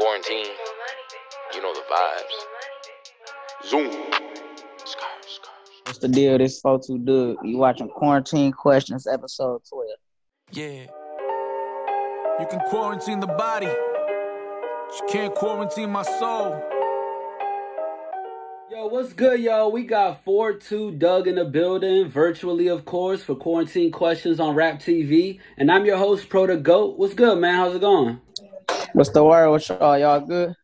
Quarantine, you know the vibes. Zoom. Scar, scar. What's the deal? This 42 Dugg. You watching Quarantine Questions, episode 12. Yeah. You can quarantine the body, but you can't quarantine my soul. Yo, what's good, y'all? We got 4-2 Dugg in the building, virtually, of course, for Quarantine Questions on Rap TV. And I'm your host, Pro the Goat. What's good, man? How's it going? What's the word What's y'all? Y'all good?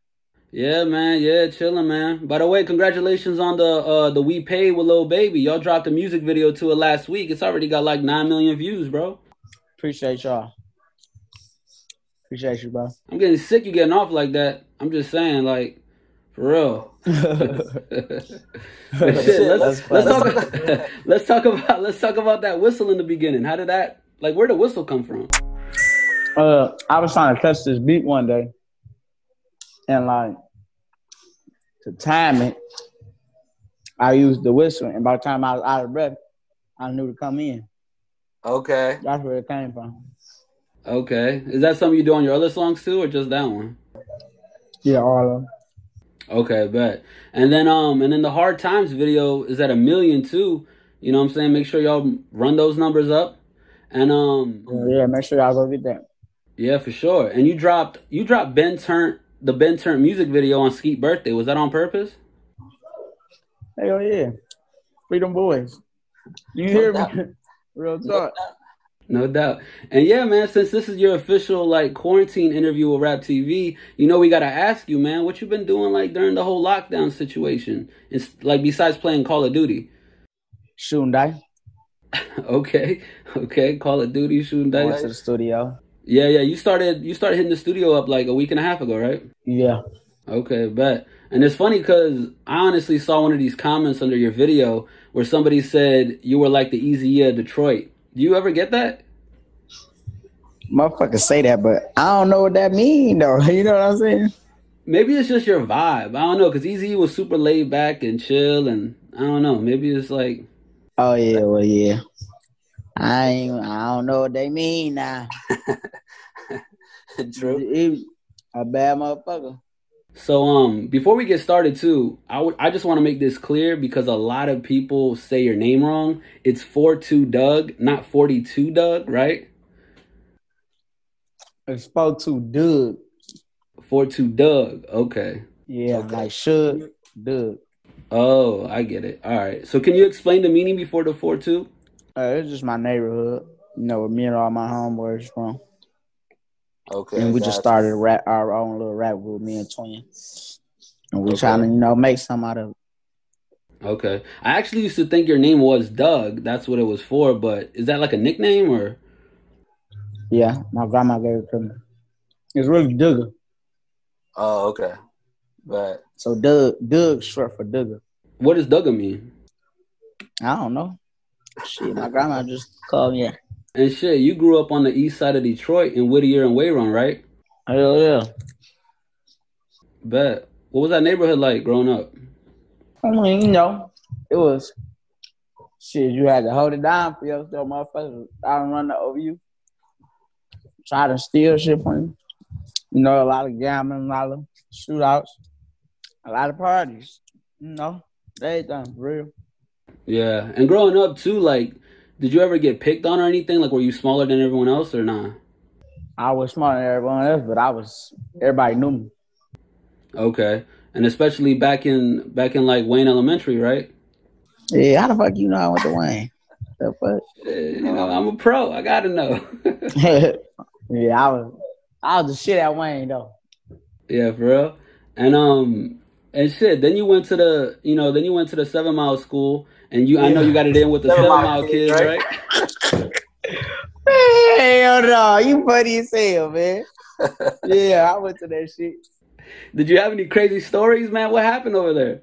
Yeah, man. Yeah, chilling, man. By the way, congratulations on the uh the We Paid with Lil Baby. Y'all dropped a music video to it last week. It's already got like 9 million views, bro. Appreciate y'all. Appreciate you, bro. I'm getting sick of getting off like that. I'm just saying, like, for real. Shit, let's, let's talk let's talk about let's talk about that whistle in the beginning. How did that like where did the whistle come from? Uh, I was trying to touch this beat one day, and like to time it, I used the whistle, and by the time I was out of breath, I knew to come in. Okay. That's where it came from. Okay. Is that something you do on your other songs too or just that one? Yeah, all of them. Okay, bet. And then um and then the hard times video is at a million too. You know what I'm saying? Make sure y'all run those numbers up. And um Yeah, yeah, make sure y'all go get that. Yeah, for sure. And you dropped you dropped Ben Turnt the Ben Turnt music video on Skeet birthday. Was that on purpose? Hell yeah, Freedom Boys. You hear me? Real talk. No doubt. And yeah, man, since this is your official like quarantine interview with Rap TV, you know we gotta ask you, man, what you been doing like during the whole lockdown situation? It's like besides playing Call of Duty. Shooting dice. Okay, okay, Call of Duty, shooting Went dice. to the studio. Yeah, yeah. You started you started hitting the studio up like a week and a half ago, right? Yeah. Okay, bet. And it's funny because I honestly saw one of these comments under your video where somebody said you were like the Eazy E of Detroit. Do you ever get that? Motherfuckers say that, but I don't know what that mean though. You know what I'm saying? Maybe it's just your vibe. I don't know because Eazy was super laid back and chill, and I don't know. Maybe it's like Oh yeah, well yeah. I ain't I don't know what they mean now. He- a bad motherfucker. So um before we get started too, I would I just want to make this clear because a lot of people say your name wrong. It's 42 Doug, not 42 Doug, right? It's spoke to Doug. 42 Doug. Okay. Yeah, like should Doug. Oh, I get it. All right. So can you explain the meaning before the 42? Uh, it's just my neighborhood. You know, where me and all my homeboys from. Okay. and we just started a rap, our own little rap group, me and Twin. And we're trying to, you know, make some out of it. Okay. I actually used to think your name was Doug. That's what it was for, but is that like a nickname or Yeah, my grandma gave it to me. It's really Duggar. Oh, okay. But So Doug, Doug short for Duggar. what does Dugga mean? I don't know. Shit, my grandma just called me. And shit, you grew up on the east side of Detroit in Whittier and Wayron, right? Hell yeah. Bet. What was that neighborhood like growing up? I mean, you know, it was shit. You had to hold it down for yourself, motherfuckers. I don't run over you. Try to steal shit from you. You know, a lot of gambling, a lot of shootouts, a lot of parties. You know, they done real. Yeah. And growing up too, like, did you ever get picked on or anything? Like, were you smaller than everyone else or not? I was smarter than everyone else, but I was everybody knew me. Okay. And especially back in back in like Wayne Elementary, right? Yeah, how the fuck you know I went to Wayne? The fuck? You know, I'm a pro. I gotta know. yeah, I was I was the shit at Wayne though. yeah, for real. And um and shit. Then you went to the you know then you went to the Seven Mile School, and you I know you got it in with the Seven, Mile, kids, right? Hell no, you funny as hell, man. yeah, I went to that shit. Did you have any crazy stories, man? What happened over there?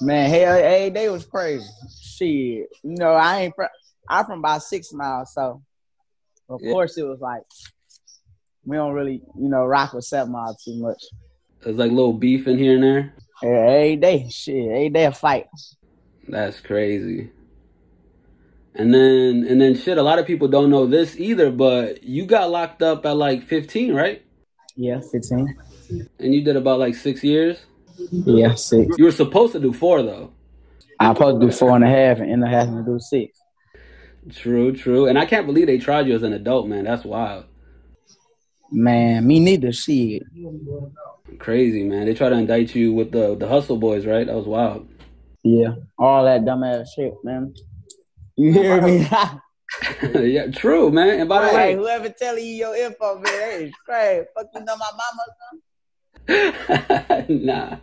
Man, hell, every day was crazy. Shit, you know, I ain't from, I'm from about six miles, so of Yeah. course it was like we don't really, you know, rock with seven miles too much. There's like little beef in here and there. Yeah, every day, shit, every day a fight. That's crazy. And then and then shit, a lot of people don't know this either, but you got locked up at like 15, right? Yeah, 15. And you did about like six years. Yeah, six. You were supposed to do four though. I'm supposed to do four and a half and end up having to do six. True, true. And I can't believe they tried you as an adult, man. That's wild. Man, me neither. Shit. Crazy, man. They tried to indict you with the the hustle boys, right? That was wild. Yeah, all that dumbass shit, man. You hear me? yeah, true, man. And by the way, whoever telling you your info, man, that is crazy. Fuck you know my mama or something? nah,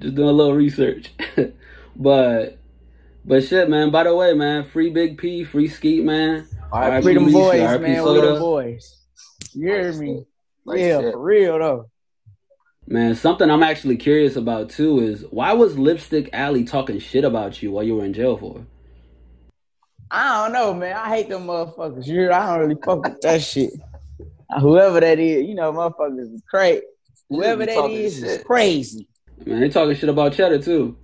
just doing a little research. but, but shit, man. By the way, man, free Big P, free Skeet, man. RP them Lisa, boys, man. We Soda. boys. You hear me? Like yeah, shit. for real though. Man, something I'm actually curious about too is why was Lipstick Alley talking shit about you while you were in jail for? I don't know, man. I hate them motherfuckers. You hear? I don't really fuck with that shit. Whoever that is, you know, motherfuckers is crazy. Whoever that is that talking is is crazy. Man, they talking shit about Cheddar too.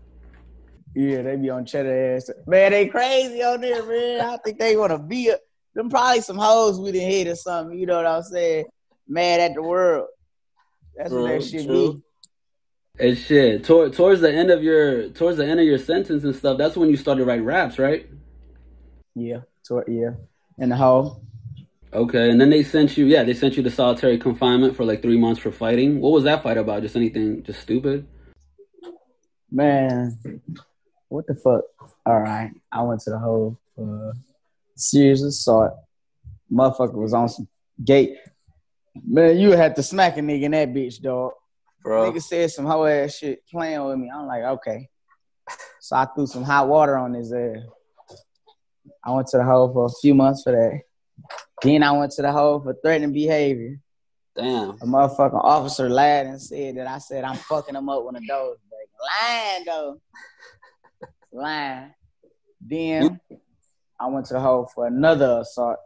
Yeah, they be on cheddar ass. Man, they crazy on there, man. I think they wanna be a, them probably some hoes we didn't hit or something. You know what I'm saying? Mad at the world. That's what True, that shit true. be. And shit, tor- towards the end of your towards the end of your sentence and stuff, that's when you started writing raps, right? Yeah, to, yeah. In the hole. Okay, and then they sent you, yeah, they sent you to solitary confinement for like three months for fighting. What was that fight about? Just anything, just stupid? Man, what the fuck? All right, I went to the hole for uh, serious assault. Motherfucker was on some gate. Man, you had to smack a nigga in that bitch, dog. bro. Nigga said some hoe ass shit playing with me. I'm like, okay. So I threw some hot water on his ass. I went to the hole for a few months for that. Then I went to the hole for threatening behavior. Damn. A motherfucking officer lied and said that I said I'm fucking him up when the door's breaking. Lying though. Lying. Then I went to the hole for another assault.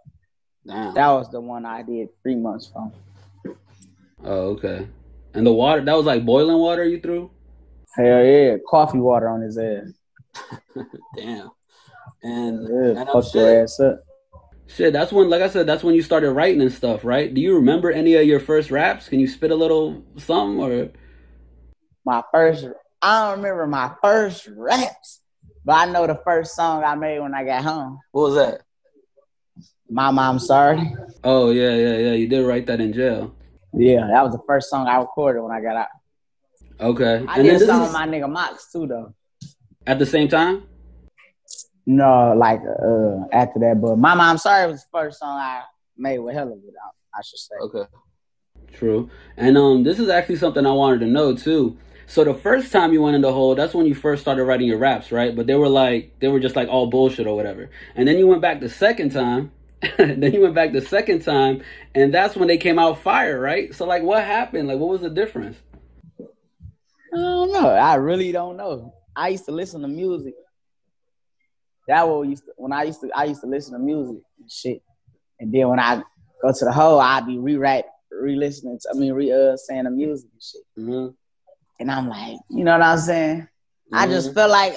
Damn. That was the one I did three months from. Oh, okay. And the water, that was like boiling water you threw? Hell yeah, coffee water on his ass. Damn. And, Yeah, fuck your ass up. Shit, that's when, like I said, that's when you started writing and stuff, right? Do you remember any of your first raps? Can you spit a little something or? My first, I don't remember my first raps, but I know the first song I made when I got home. What was that? Mama, I'm sorry. Oh yeah, yeah, yeah. You did write that in jail. Yeah, that was the first song I recorded when I got out. Okay. I and did a this song is with my nigga Mox too, though. at the same time. No, like uh after that, but Mama, I'm sorry was the first song I made with Hella without, I should say. Okay. True. And um, this is actually something I wanted to know too. So the first time you went in the hole, that's when you first started writing your raps, right? But they were like they were just like all bullshit or whatever. And then you went back the second time. then you went back the second time, and that's when they came out fire, right? So like, what happened? Like, what was the difference? I don't know. I really don't know. I used to listen to music. That what we used to when I used to I used to listen to music and shit. And then when I go to the hole, I'd be rewrite, re-listening to I mean re uh saying the music and shit. Mm-hmm. And I'm like, you know what I'm saying? I just felt like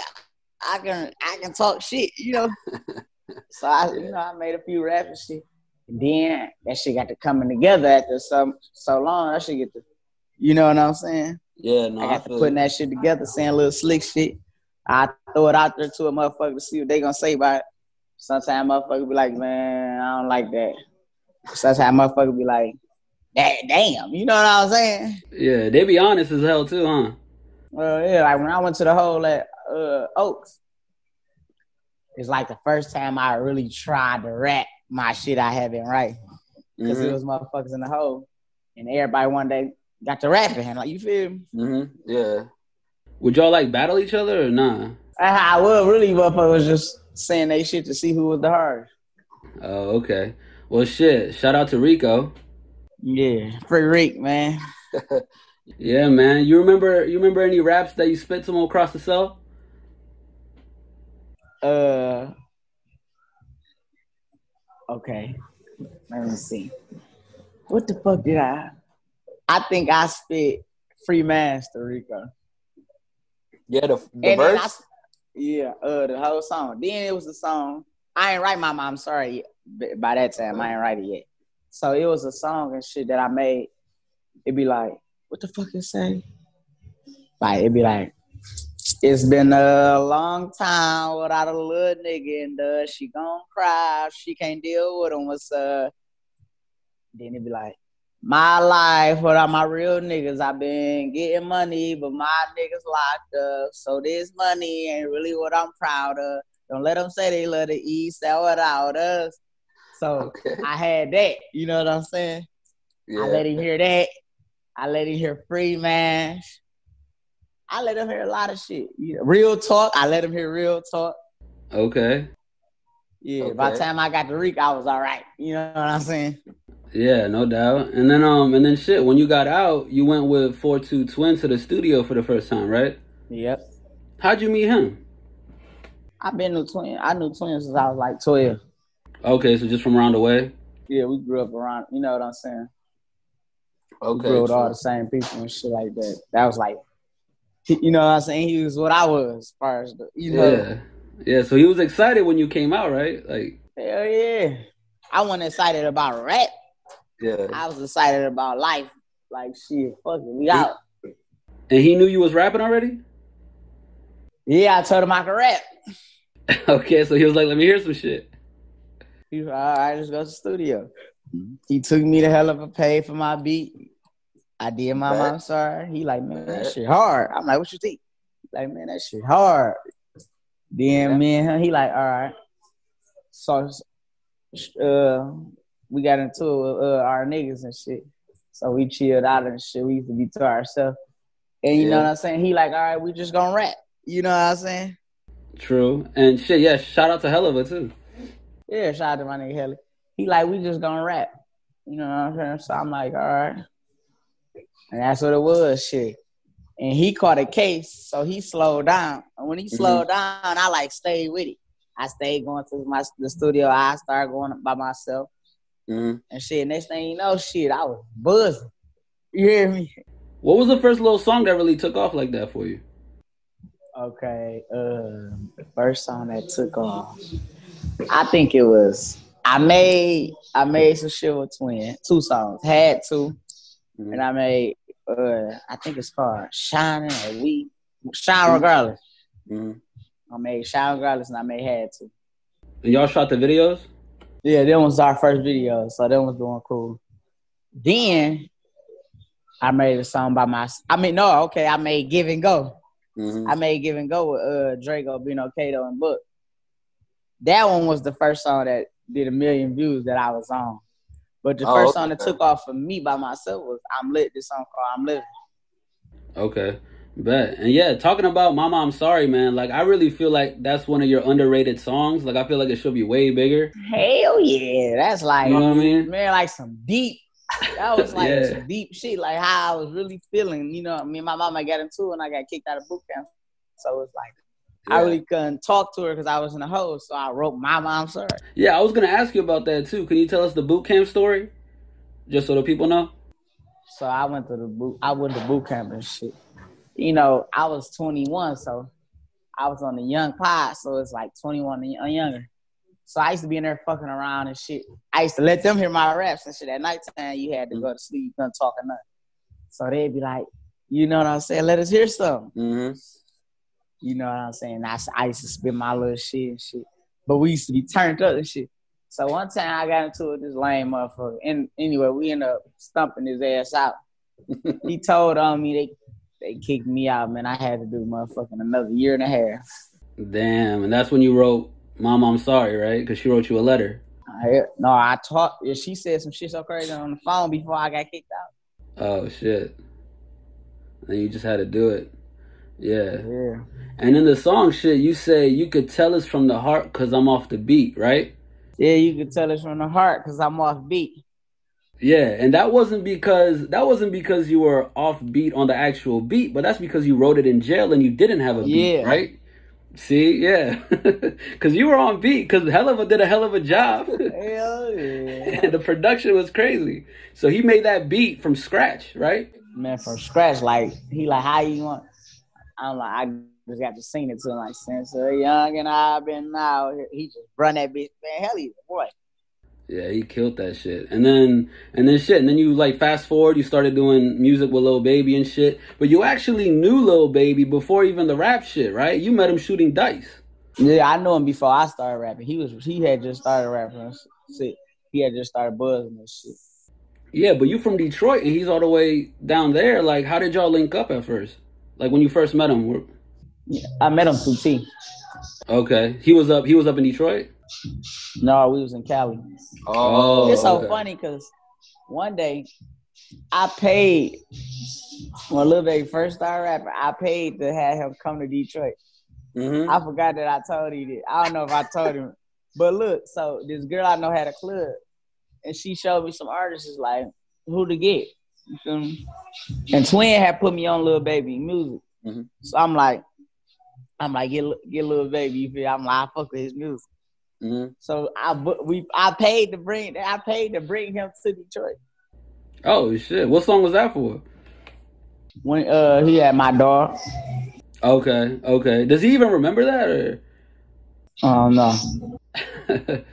I can I can talk shit, you know. so I you know I made a few raps and shit. And then that shit got to coming together after so so long. I should get to you know what I'm saying? Yeah, no, I I, got to feel putting you. that shit together, saying little slick shit. I throw it out there to a motherfucker to see what they gonna say about it. Sometimes motherfucker be like, man, I don't like that. Sometimes motherfucker be like, "Da- damn, you know what I'm saying? Yeah, they be honest as hell too, huh? Well, yeah, like when I went to the hole at uh, Oaks, it's like the first time I really tried to rap my shit I had been right. Because Mhm. it was motherfuckers in the hole. And everybody one day got to rapping. Like, you feel me? Mhm. Yeah. Would y'all like battle each other or nah? I, I would really motherfuckers was just saying they shit to see who was the hardest. Oh, okay. Well, shit. Shout out to Rico. Yeah, free Rick, man. Yeah, man. You remember? You remember any raps that you spit to him across the cell? Uh, okay. Let me see. What the fuck did I? I think I spit free master Rico. Yeah, the, the And then I, verse. yeah, uh, the whole song. Then it was the song. I ain't write my mom. Sorry, yet. By that time I ain't write it yet. So it was a song and shit that I made it'd be like, what the fuck you say? Like it'd be like, it's been a long time without a little nigga and uh, she gon' cry. She can't deal with him. What's uh? Then it'd be like, my life without my real niggas. I've been getting money, but my niggas locked up. So this money ain't really what I'm proud of. Don't let them say they love the East out without us. So Okay. I had that. You know what I'm saying? Yeah. I let him hear that. I let him hear Free Mash. I let him hear a lot of shit. You know, real talk. I let him hear real talk. Okay. Yeah. By the time I got to Reek, I was all right. You know what I'm saying? Yeah, no doubt. And then um and then shit, when you got out, you went with Four Two Twin to the studio for the first time, right? Yep. How'd you meet him? I've been to twin. I knew twins since I was like 12. Okay, so just from around the way. Yeah, we grew up around. You know what I'm saying? We Okay. grew up with all the same people and shit like that. That was like, you know what I'm saying? He was what I was, as far as the, you know. Yeah. Yeah, so he was excited when you came out, right? Like Hell yeah. I wasn't excited about rap. Yeah. I was excited about life. Like shit, fuck it, we out. and he knew you was rapping already? Yeah, I told him I could rap. okay, so he was like, Let me hear some shit. He was all right, let's go to the studio. Mm-hmm. He took me the hell of a pay for my beat. I did my mom sorry. He like, man, that shit hard. I'm like, what you think? He like, man, that shit hard. Then Yeah. me and him, he like, all right. So uh we got into it with uh, our niggas and shit. So we chilled out and shit. We used to be to ourselves. And you know what I'm saying? He like, all right, we just gonna rap. You know what I'm saying? True. And shit, yeah, shout out to hell of Helluva too. Yeah, shout out to my nigga Helly. He like, we just gonna rap. You know what I'm saying? So I'm like, all right. And that's what it was, shit. And he caught a case, so he slowed down. And when he slowed down, I like stayed with it. I stayed going to my the studio. I started going by myself hmm and shit. Next thing you know, shit, I was buzzing. You hear me? What was the first little song that really took off like that for you? Okay, uh, first song that took off, I think it was I made I made some shit with Twin, two songs, had 2 Mhm. and I made uh I think it's called Shining or We Shine Regardless. hmm I made Shine Regardless and I made Had to. And y'all shot the videos? Yeah, that was our first video, so that was doing cool. Then I made a song by my I mean no, okay, I made Give and Go. hmm I made Give and Go with uh Draco, Bino Cato, and Book. That one was the first song that did a million views that I was on. But the Oh, first song that took off for me by myself was I'm Lit, this song called I'm Living. Okay. Bet. And yeah, talking about Mama I'm Sorry, man, like I really feel like that's one of your underrated songs. Like I feel like it should be way bigger. Hell yeah. That's like You know what I mean? man, like some deep. That was like Yeah. some deep shit, like how I was really feeling. You know, me and my mama got into it and I got kicked out of boot camp. So it's like I really couldn't talk to her because I was in a hole. So I wrote "My I'm sorry. Yeah, I was gonna ask you about that too. Can you tell us the boot camp story? Just so the people know? So I went to the boot. I went to boot camp and shit. You know, I was 21, so I was on the young class, so it's like 21 and younger. So I used to be in there fucking around and shit. I used to let them hear my raps and shit. At nighttime, you had to go to sleep, you couldn't talk or nothing. So they'd be like, you know what I'm saying? Let us hear something. hmm You know what I'm saying? I, I used to spit my little shit and shit. But we used to be turned up and shit. So one time I got into it with this lame motherfucker. And anyway, we ended up stumping his ass out. he told on me they they kicked me out, man. I had to do motherfucking another year and a half. Damn, and that's when you wrote "Mom, I'm Sorry, right? Because she wrote you a letter. I, no, I talked. Yeah, she said some shit so crazy on the phone before I got kicked out. Oh shit. And you just had to do it. Yeah. Yeah. And in the song shit, you say you could tell us from the heart because I'm off the beat, right? Yeah, you could tell us from the heart because I'm off beat. Yeah, and that wasn't because that wasn't because you were off beat on the actual beat, but that's because you wrote it in jail and you didn't have a beat, Yeah. right? See, yeah, because you were on beat. Because Helluva did a hell of a job, Hell yeah. and the production was crazy. So he made that beat from scratch, right? man, from scratch. Like he like, how you want? I'm like, I just got to sing it to him like since a young and I've been out here. He just run that bitch, man. Hell, he's boy. Yeah, he killed that shit. And then and then shit. And then you like fast forward, you started doing music with Lil Baby and shit. But you actually knew Lil Baby before even the rap shit, right? You met him shooting dice. Yeah, I knew him before I started rapping. He was he had just started rapping. Shit. He had just started buzzing and shit. Yeah, but you from Detroit and he's all the way down there. Like, how did y'all link up at first? Like when you first met him? were- Yeah, I met him through T. Okay, he was up. He was up in Detroit. No, we was in Cali. Oh, it's so okay. funny because one day I paid when Lil Baby first started rapping. I paid to have him come to Detroit. Mm-hmm. I forgot that I told you that. I don't know if I told him, but look. So this girl I know had a club, and she showed me some artists like who to get. You feel me? And Twin had put me on Little Baby music, Mhm. so I'm like, I'm like get get Little Baby. You feel? I'm like I fuck with his music. Mm-hmm. So I we I paid to bring I paid to bring him to Detroit. Oh shit! What song was that for? When uh he had my dog. Okay, okay. Does he even remember that or? Oh no.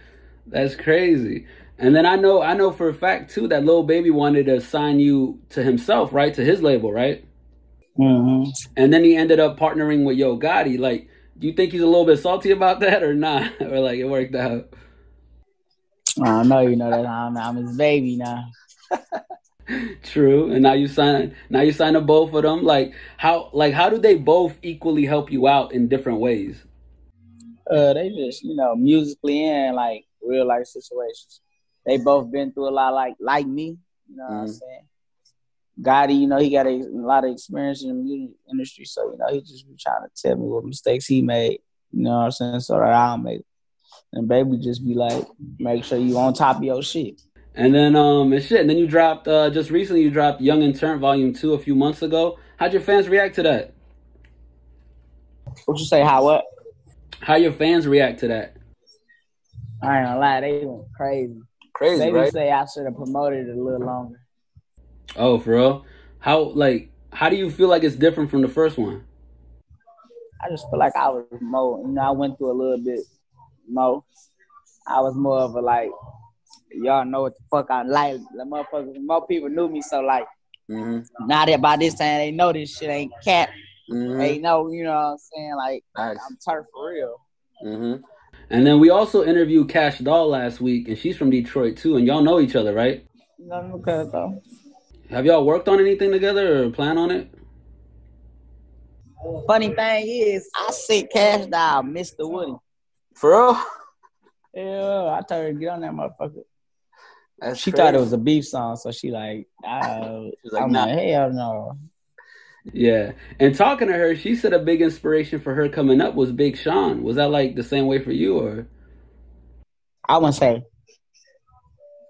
That's crazy. And then I know I know for a fact too that little Baby wanted to sign you to himself, right? To his label, right? hmm And then he ended up partnering with Yo Gotti. Like, do you think he's a little bit salty about that or not? or like it worked out? I know you know that I'm, I'm his baby now. True. And now you sign now you sign up both of them. Like how like how do they both equally help you out in different ways? Uh, they just you know musically and like real life situations. They both been through a lot like like me. You know what I'm Mhm. saying? Gotti, you know, he got a, a lot of experience in the music industry, so you know he just be trying to tell me what mistakes he made. You know what I'm saying? So that I don't make. it. And baby, just be like, make sure you on top of your shit. And then um and shit. And then you dropped uh just recently you dropped Young and Turnt Volume Two a few months ago. How'd your fans react to that? What you say? How what? How your fans react to that? I ain't gonna lie, they went crazy. Crazy, Baby right? say I should have promoted it a little longer. Oh, for real? How like how do you feel like it's different from the first one? I just feel like I was more, you know, I went through a little bit more. I was more of a like, y'all know what the fuck I like. The motherfuckers, more people knew me, so like, Mm-hmm. now that by this time they know this shit ain't cat. Mm-hmm. They know, you know what I'm saying? Like, Nice. I'm turf for real. Mm-hmm. And then we also interviewed Cash Doll last week, and she's from Detroit too, and y'all know each other, right? You know what I'm though? Have y'all worked on anything together or plan on it? Funny thing is, I sent Cash Doll, Mr. Woody. For real? Yeah, I told her to get on that motherfucker. That's She crazy. thought it was a beef song, so she like, She was like, I'm nah. like, hell no. Yeah. And talking to her, she said a big inspiration for her coming up was Big Sean. Was that like the same way for you, or? I wouldn't say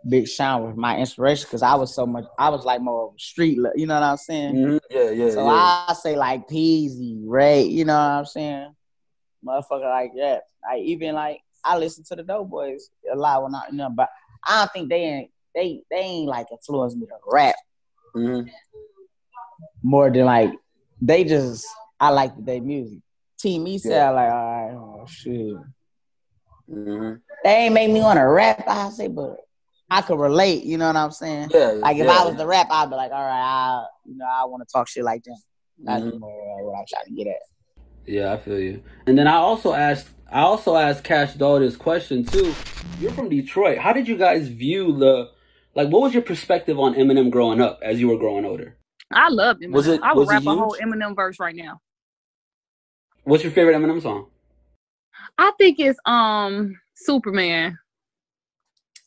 Big Sean was my inspiration because I was so much. I was like more street, you know what I'm saying. Mhm. Yeah, yeah, So yeah. I say like Peasy, Ray, you know what I'm saying. Motherfucker like that. Like even like I listen to the Dope Boys a lot when I you know, but I don't think they ain't they they ain't like influenced me to rap Mhm. More than like they just I like their music. Team E said Yeah. like all right, oh shit. Mhm. They ain't make me want to rap. I say, but I could relate. You know what I'm saying? Yeah. Like if yeah. I was the rap, I'd be like, all right, I, you know, I want to talk shit like them. That's Mhm. more uh, what I'm trying to get at. Yeah, I feel you. And then I also asked, I also asked Cash Doll this question too. You're from Detroit. How did you guys view the, like, what was your perspective on Eminem growing up as you were growing older? I love Eminem. Was it- I would was rap a whole Eminem verse right now. What's your favorite Eminem song? I think it's um Superman.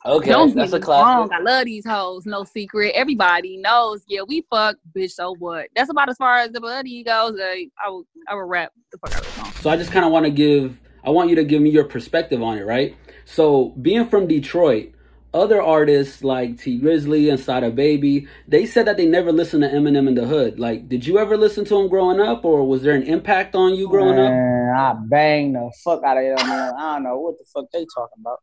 Okay, Don't that's a classic. wrong. I love these hoes. No secret. Everybody knows. Yeah, we fuck, bitch. So what? That's about as far as the buddy goes. Like, I would, I would rap the fuck out of the song. So I just kind of want to give, I want you to give me your perspective on it, right? So being from Detroit, other artists like Tee Grizzley and Sada Baby, they said that they never listened to Eminem in the hood. Like, did you ever listen to him growing up, or was there an impact on you growing up? I bang the fuck out of them. Man. I don't know what the fuck they talking about.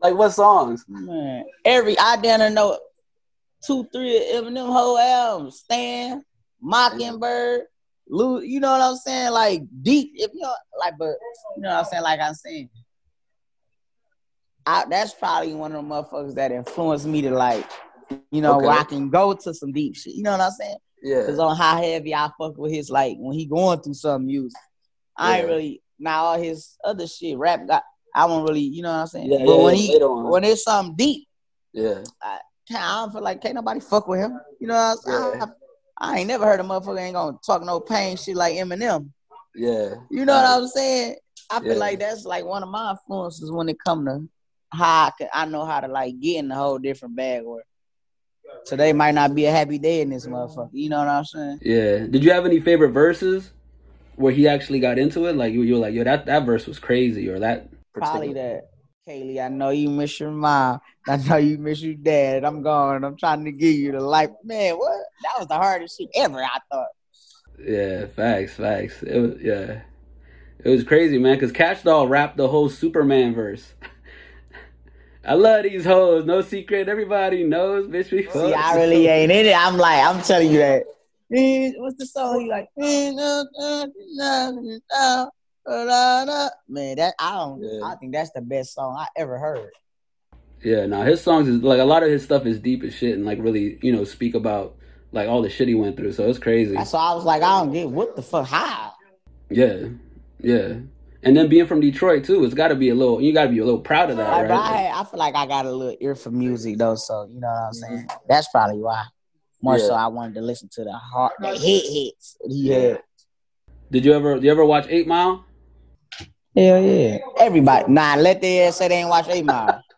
Like what songs? Man, every I didn't know two, three of Eminem whole albums. Stan, Mockingbird, Lou. You know what I'm saying? Like deep. If you know, like, but you know what I'm saying? Like I'm saying. I, that's probably one of the motherfuckers that influenced me to like, you know, Okay. where I can go to some deep shit. You know what I'm saying? Yeah. Cause on how heavy I fuck with his like when he going through some music. I ain't really now all his other shit rap got I won't really you know what I'm saying. Yeah, but yeah, when he when it's something deep, Yeah. I don't feel like can't nobody fuck with him. You know what I'm saying? Yeah. I, I ain't never heard a motherfucker ain't gonna talk no pain shit like Eminem. Yeah. You know what I'm saying? I feel Yeah. like that's like one of my influences when it come to how I, I know how to like get in a whole different bag where today might not be a happy day in this motherfucker. You know what I'm saying? Yeah. Did you have any favorite verses where he actually got into it? Like you, you were like, yo, that that verse was crazy, or that. Probably that. Kaylee, I know you miss your mom. I know you miss your dad. I'm gone. I'm trying to give you the life. Man, what? That was the hardest shit ever, I thought. Yeah, facts, facts. It was yeah, it was crazy, man. Cause Cash Doll rapped the whole Superman verse. I love these hoes, no secret. Everybody knows, bitch. We fuck. See, I really ain't in it. I'm like, I'm telling you that. What's the song? He like, man, that I don't. Yeah. I think that's the best song I ever heard. Yeah, no, his songs is like a lot of his stuff is deep as shit and like really, you know, speak about like all the shit he went through. So it's crazy. So I was like, I don't get what the fuck. How? Yeah, yeah. And then being from Detroit too, it's got to be a little. You got to be a little proud of that, Like, but I, right? I feel like I got a little ear for music though, so you know what I'm saying. That's probably why. More so, I wanted to listen to the heart, the hit hits he had. Did you ever? Did you ever watch Eight Mile? Hell yeah. Everybody, nah, let their ass say they ain't watch Eight Mile.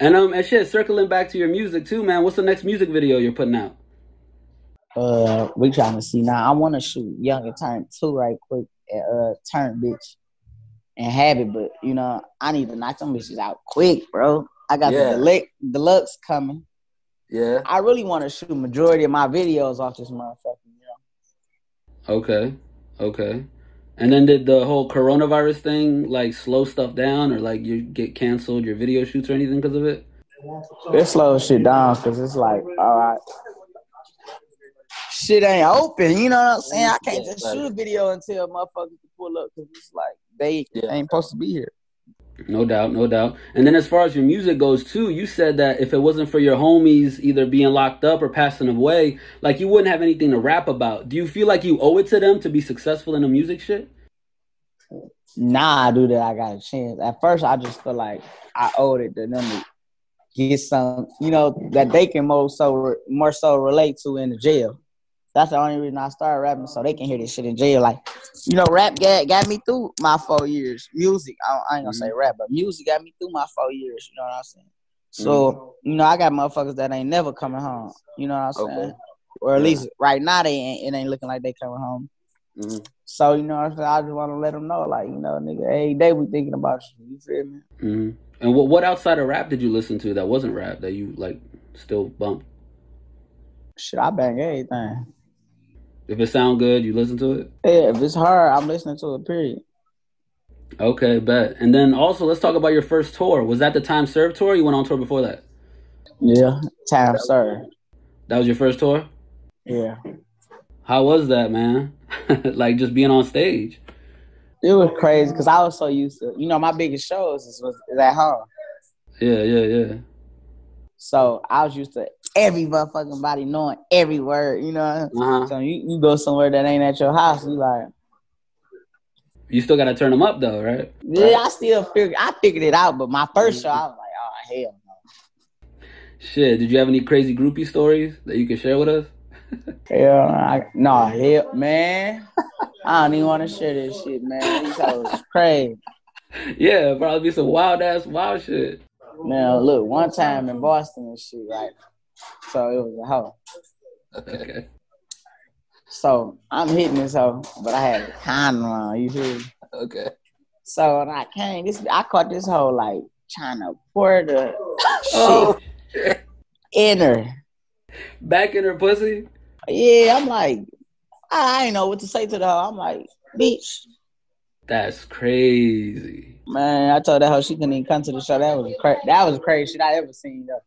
And um, and shit. Circling back to your music too, man. What's the next music video you're putting out? Uh, we trying to see now. I want to shoot Young and Turnt two right quick at uh Turn bitch and have it, but you know I need to knock some bitches out quick, bro. I got Yeah. the deluxe, deluxe coming. Yeah. I really want to shoot majority of my videos off this motherfucker. You know? Okay, okay. And then did the whole coronavirus thing like slow stuff down, or like you get canceled your video shoots or anything because of it? It slows shit down because it's like, all right, shit ain't open. You know what I'm saying? I can't just shoot a video until motherfuckers can pull up because it's like they Yeah. ain't supposed to be here. No doubt, no doubt. And then as far as your music goes too, you said that if it wasn't for your homies either being locked up or passing away, like you wouldn't have anything to rap about. Do you feel like you owe it to them to be successful in the music shit? Nah, I do that. I got a chance. At first, I just feel like I owed it to them to get some, you know, that they can more so more so relate to in the jail. That's the only reason I started rapping, so they can hear this shit in jail. Like, you know, rap got, got me through my four years. Music, I, I ain't gonna say rap, but music got me through my four years. You know what I'm saying? So, you know, I got motherfuckers that ain't never coming home. You know what I'm saying? Okay. Or at Yeah. least right now they ain't. It ain't looking like they coming home. hmm So, you know what I'm saying? I just want to let them know, like, you know, nigga, every day we thinking about you. You feel me? hmm And what what outside of rap did you listen to that wasn't rap that you like still bump? Shit, I bang everything. If it sound good, you listen to it. Yeah, if it's hard, I'm listening to it, period. Okay, bet. And then also let's talk about your first tour. Was that the Time Serve tour? You went on tour before that. Yeah, time Serve. That was your first tour. Yeah. How was that, man? like just being on stage. It was crazy because I was so used to, you know, my biggest shows is, was, is at home. Yeah, yeah, yeah. So I was used to every motherfucking body knowing every word, you know. Uh huh. So you, you go somewhere that ain't at your house, you like, You still gotta turn them up though, right? yeah, I still figured, I figured it out. But my first show, I was like, oh, hell no. Shit. Did you have any crazy groupie stories that you could share with us? Hell, I, no, hell, man. I don't even want to share this shit, man. These hoes crazy. Yeah, probably be some wild ass wild shit. Now, look, one time in Boston and shit, right? So it was a hoe. Okay. So I'm hitting this hoe, but I had a condom on, you hear? me? Okay. So when I came, this I caught this hoe like trying to pour the Oh. shit in her. Back in her pussy. Yeah, I'm like, I, I ain't know what to say to the hoe. I'm like, bitch, That's crazy, man. I told that hoe she couldn't even come to the show. That was cra- that was crazy shit I ever seen though.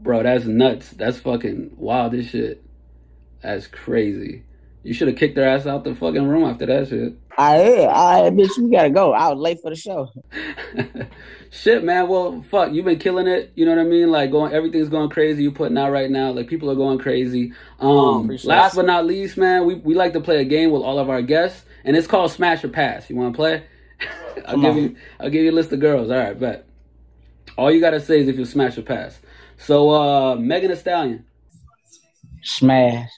Bro. That's nuts. That's fucking wild as shit. That's crazy. You should have kicked her ass out the fucking room after that shit. All right, all right, bitch, we gotta go. I was late for the show. Shit, man. Well, fuck, you've been killing it. You know what I mean? Like going, everything's going crazy. You putting out right now. Like people are going crazy. Um, appreciate last but not least, man, we we like to play a game with all of our guests, and it's called Smash or Pass. You want to play? I'll Come give on. you. I'll give you a list of girls. All right, bet. All you gotta say is if you smash or pass. So, uh, Megan Thee Stallion. Smash,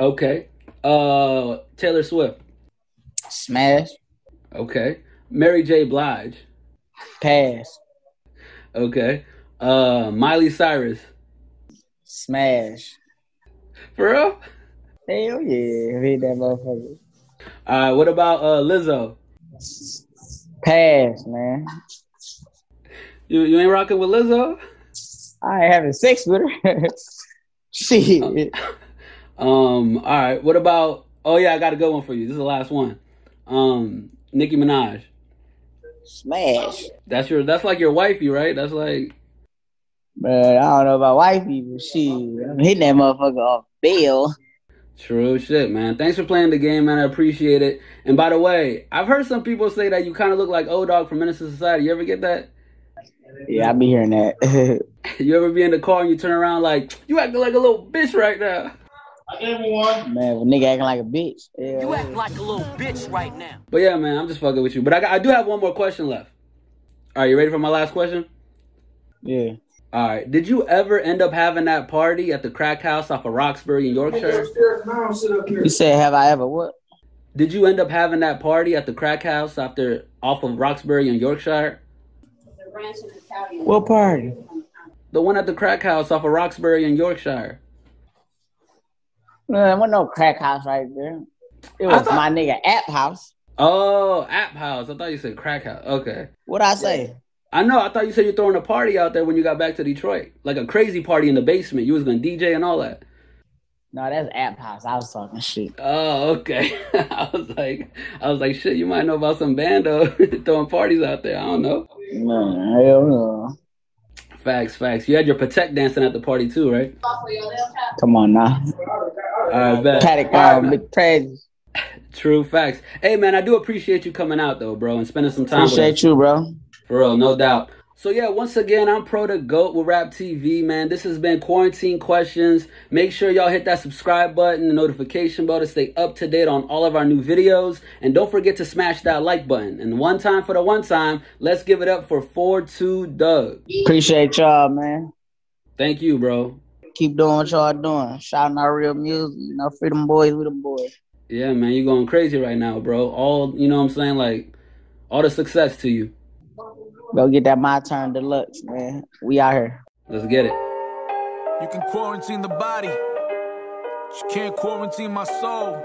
Okay. Uh, Taylor Swift. smash, Okay. Mary J. Blige. pass, Okay. Uh, Miley Cyrus. smash. For real? Hell yeah, hit that motherfucker. All right. What about uh Lizzo? Pass, man. You you ain't rocking with Lizzo? I ain't having sex with her. Shit. Um. All right. What about? Oh yeah, I got a good one for you. This is the last one. Um, Nicki Minaj. Smash. That's your. That's like your wifey, right? That's like. But I don't know about wifey, but shit. I'm hitting that motherfucker off bail. True shit, man. Thanks for playing the game, man. I appreciate it. And by the way, I've heard some people say that you kind of look like O Dog from Menace II Society. You ever get that? Yeah, I be hearing that. You ever be in the car and you turn around like you acting like a little bitch right now? I gave one. Man, when nigga acting like a bitch. Yeah. You act like a little bitch right now. But yeah, man, I'm just fucking with you. But I, got, I do have one more question left. All right, you ready for my last question? yeah. All right. Did you ever end up having that party at the crack house off of Roxbury in Yorkshire? You said, have I ever what? Did you end up having that party at the crack house after off of Roxbury in Yorkshire? What party? The one at the crack house off of Roxbury in Yorkshire. There wasn't no crack house right there. It was thought- my nigga app house. Oh, App House. I thought you said crack house. Okay. What'd I say? I know. I thought you said you're throwing a party out there when you got back to Detroit, like a crazy party in the basement. You was gonna DJ and all that. No, that's app house. I was talking shit. Oh, okay. I was like, I was like, shit. You might know about some bando throwing parties out there. I don't know. Man, hell no. Facts, facts. You had your protect dancing at the party too, right? Come on now. All right, bet. Right, um, man. big presents. True facts. Hey, man, I do appreciate you coming out though, bro, and spending some time. Appreciate you, bro. For real, no doubt. So yeah, once again, I'm Pro the Goat with Rap TV, man. This has been Quarantine Questions. Make sure y'all hit that subscribe button, the notification bell to stay up to date on all of our new videos. And don't forget to smash that like button. And one time for the one time, let's give it up for 4-2 Dugg. Appreciate y'all, man. Thank you, bro. Keep doing what y'all doing. Shouting out real music. You know, freedom boys with them boys. Yeah, man, you're going crazy right now, bro. All, you know what I'm saying? Like, all the success to you. Go get that my turn deluxe, man. We out here. Let's get it. You can quarantine the body, but you can't quarantine my soul.